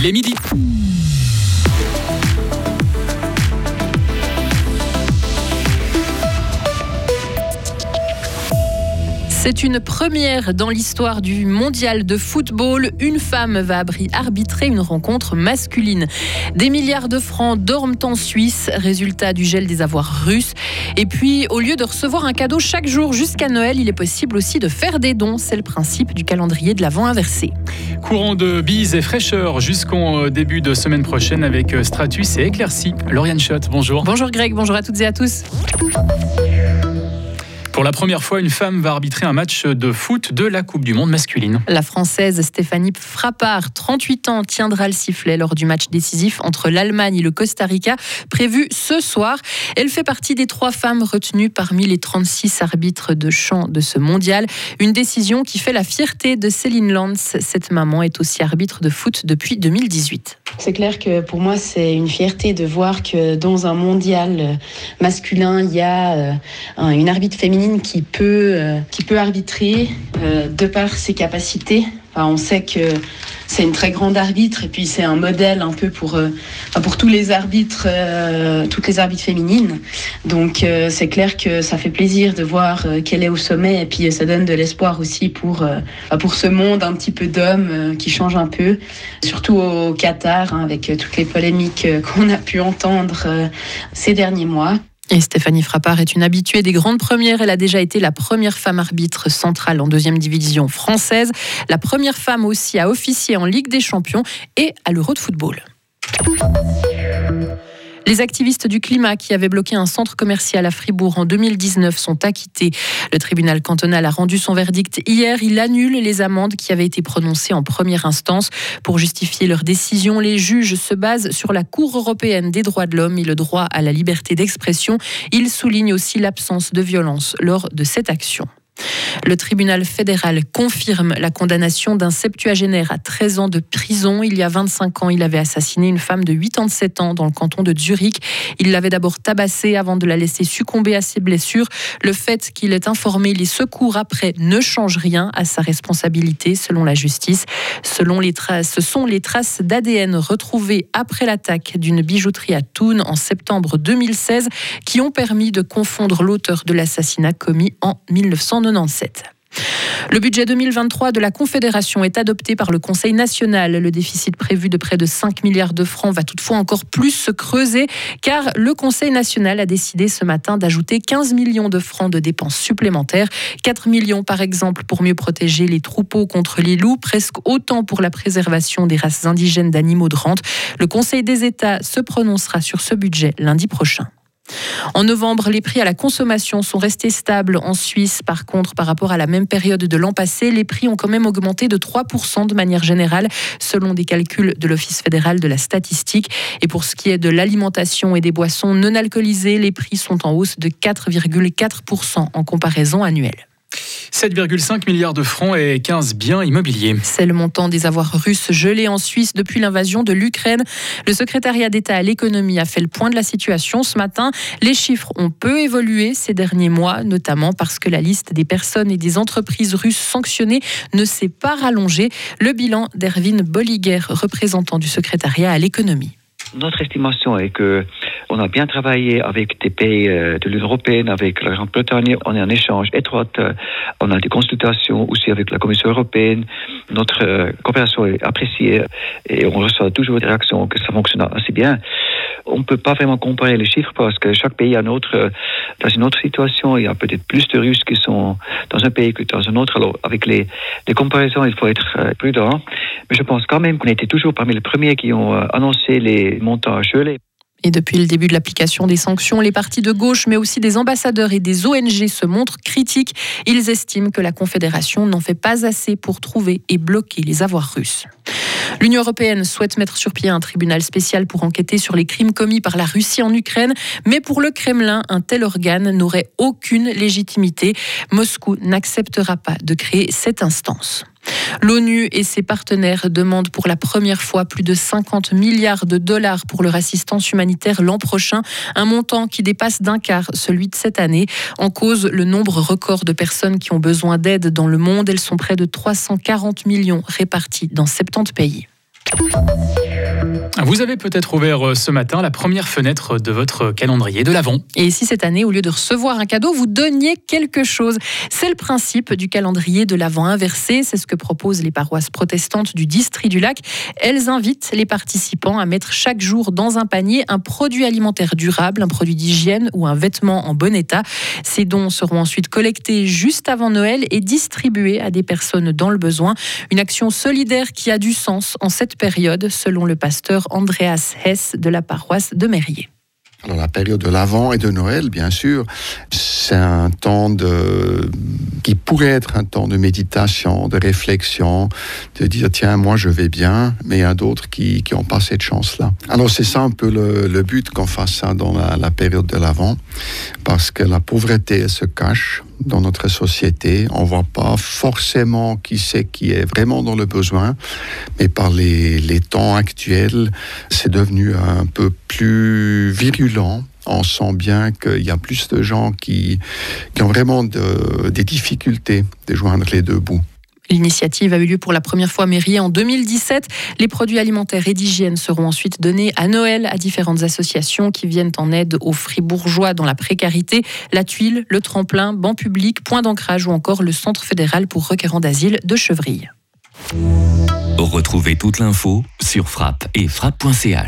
Les midi. C'est une première dans l'histoire du mondial de football. Une femme va arbitrer une rencontre masculine. Des milliards de francs dorment en Suisse, résultat du gel des avoirs russes. Et puis, au lieu de recevoir un cadeau chaque jour jusqu'à Noël, il est possible aussi de faire des dons. C'est le principe du calendrier de l'avant inversé. Courant de bise et fraîcheur jusqu'en euh, début de semaine prochaine avec euh, Stratus et Éclaircie. Lauriane Schott, bonjour. Bonjour Greg, bonjour à toutes et à tous. Pour la première fois, une femme va arbitrer un match de foot de la Coupe du Monde masculine. La Française Stéphanie Frappard, 38 ans, tiendra le sifflet lors du match décisif entre l'Allemagne et le Costa Rica, prévu ce soir. Elle fait partie des trois femmes retenues parmi les 36 arbitres de champ de ce mondial. Une décision qui fait la fierté de Céline Lantz. Cette maman est aussi arbitre de foot depuis 2018. C'est clair que pour moi, c'est une fierté de voir que dans un mondial masculin, il y a euh, une arbitre féminine qui peut, euh, qui peut arbitrer euh, de par ses capacités. on sait que c'est une très grande arbitre et puis c'est un modèle un peu pour, euh, pour tous les arbitres, toutes les arbitres féminines. Donc c'est clair que ça fait plaisir de voir qu'elle est au sommet et puis ça donne de l'espoir aussi pour, pour ce monde un petit peu d'hommes qui change un peu, surtout au Qatar hein, avec toutes les polémiques qu'on a pu entendre ces derniers mois. Et Stéphanie Frappard est une habituée des grandes premières. Elle a déjà été la première femme arbitre centrale en deuxième division française, la première femme aussi à officier en Ligue des Champions et à l'Euro de football. Les activistes du climat qui avaient bloqué un centre commercial à Fribourg en 2019 sont acquittés. Le tribunal cantonal a rendu son verdict hier. Il annule les amendes qui avaient été prononcées en première instance. Pour justifier leur décision, les juges se basent sur la Cour européenne des droits de l'homme et le droit à la liberté d'expression. Ils soulignent aussi l'absence de violence lors de cette action. Le tribunal fédéral confirme la condamnation d'un septuagénaire à 13 ans de prison. Il y a 25 ans, il avait assassiné une femme de 87 ans dans le canton de Zurich. Il l'avait d'abord tabassée avant de la laisser succomber à ses blessures. Le fait qu'il ait informé les secours après ne change rien à sa responsabilité, selon la justice. Selon les traces, ce sont les traces d'ADN retrouvées après l'attaque d'une bijouterie à Thun en septembre 2016 qui ont permis de confondre l'auteur de l'assassinat commis en 1990. Le budget 2023 de la Confédération est adopté par le Conseil national. Le déficit prévu de près de 5 milliards de francs va toutefois encore plus se creuser car le Conseil national a décidé ce matin d'ajouter 15 millions de francs de dépenses supplémentaires. 4 millions par exemple pour mieux protéger les troupeaux contre les loups, presque autant pour la préservation des races indigènes d'animaux de rente. Le Conseil des États se prononcera sur ce budget lundi prochain. En novembre, les prix à la consommation sont restés stables en Suisse. Par contre, par rapport à la même période de l'an passé, les prix ont quand même augmenté de 3% de manière générale, selon des calculs de l'Office fédéral de la statistique. Et pour ce qui est de l'alimentation et des boissons non alcoolisées, les prix sont en hausse de 4,4% en comparaison annuelle. 7,5 milliards de francs et 15 biens immobiliers. C'est le montant des avoirs russes gelés en Suisse depuis l'invasion de l'Ukraine. Le secrétariat d'État à l'économie a fait le point de la situation ce matin. Les chiffres ont peu évolué ces derniers mois, notamment parce que la liste des personnes et des entreprises russes sanctionnées ne s'est pas rallongée. Le bilan d'Erwin Bolliger, représentant du secrétariat à l'économie. Notre estimation est que on a bien travaillé avec des pays euh, de l'Union européenne, avec la Grande-Bretagne. On est en échange étroit. Euh, on a des consultations aussi avec la Commission européenne. Notre euh, coopération est appréciée et on reçoit toujours des réactions que ça fonctionne assez bien on ne peut pas vraiment comparer les chiffres parce que chaque pays a notre, euh, dans une autre situation. Il y a peut-être plus de Russes qui sont dans un pays que dans un autre. Alors, avec les, les comparaisons, il faut être prudent. Mais je pense quand même qu'on était toujours parmi les premiers qui ont annoncé les montants gelés. Et depuis le début de l'application des sanctions, les partis de gauche, mais aussi des ambassadeurs et des ONG se montrent critiques. Ils estiment que la Confédération n'en fait pas assez pour trouver et bloquer les avoirs russes. L'Union européenne souhaite mettre sur pied un tribunal spécial pour enquêter sur les crimes commis par la Russie en Ukraine, mais pour le Kremlin, un tel organe n'aurait aucune légitimité. Moscou n'acceptera pas de créer cette instance. L'ONU et ses partenaires demandent pour la première fois plus de 50 milliards de dollars pour leur assistance humanitaire l'an prochain, un montant qui dépasse d'un quart celui de cette année. En cause, le nombre record de personnes qui ont besoin d'aide dans le monde. Elles sont près de 340 millions réparties dans 70 pays. Thank you. Vous avez peut-être ouvert euh, ce matin la première fenêtre de votre calendrier de l'Avent. Et si cette année, au lieu de recevoir un cadeau, vous donniez quelque chose? C'est le principe du calendrier de l'Avent inversé. C'est ce que proposent les paroisses protestantes du district du lac. Elles invitent les participants à mettre chaque jour dans un panier un produit alimentaire durable, un produit d'hygiène ou un vêtement en bon état. Ces dons seront ensuite collectés juste avant Noël et distribués à des personnes dans le besoin. Une action solidaire qui a du sens en cette période, selon le pasteur Andreas Hess de la paroisse de Mérier. Alors la période de l'Avent et de Noël, bien sûr, c'est un temps qui pourrait être un temps de méditation, de réflexion, de dire tiens, moi je vais bien, mais il y a d'autres qui n'ont pas cette chance-là. Alors c'est ça un peu le, but qu'on fasse ça dans la, la période de l'Avent, parce que la pauvreté elle se cache dans notre société. On ne voit pas forcément qui c'est qui est vraiment dans le besoin, mais par les, les temps actuels, c'est devenu un peu plus virulent on sent bien qu'il y a plus de gens qui, qui ont vraiment de, des difficultés de joindre les deux bouts. L'initiative a eu lieu pour la première fois mairie en 2017. Les produits alimentaires et d'hygiène seront ensuite donnés à Noël à différentes associations qui viennent en aide aux fribourgeois dans la précarité, la tuile, le tremplin, banc public, point d'ancrage ou encore le Centre fédéral pour requérants d'asile de Chevrille. Retrouvez toute l'info sur frappe et frappe.ch.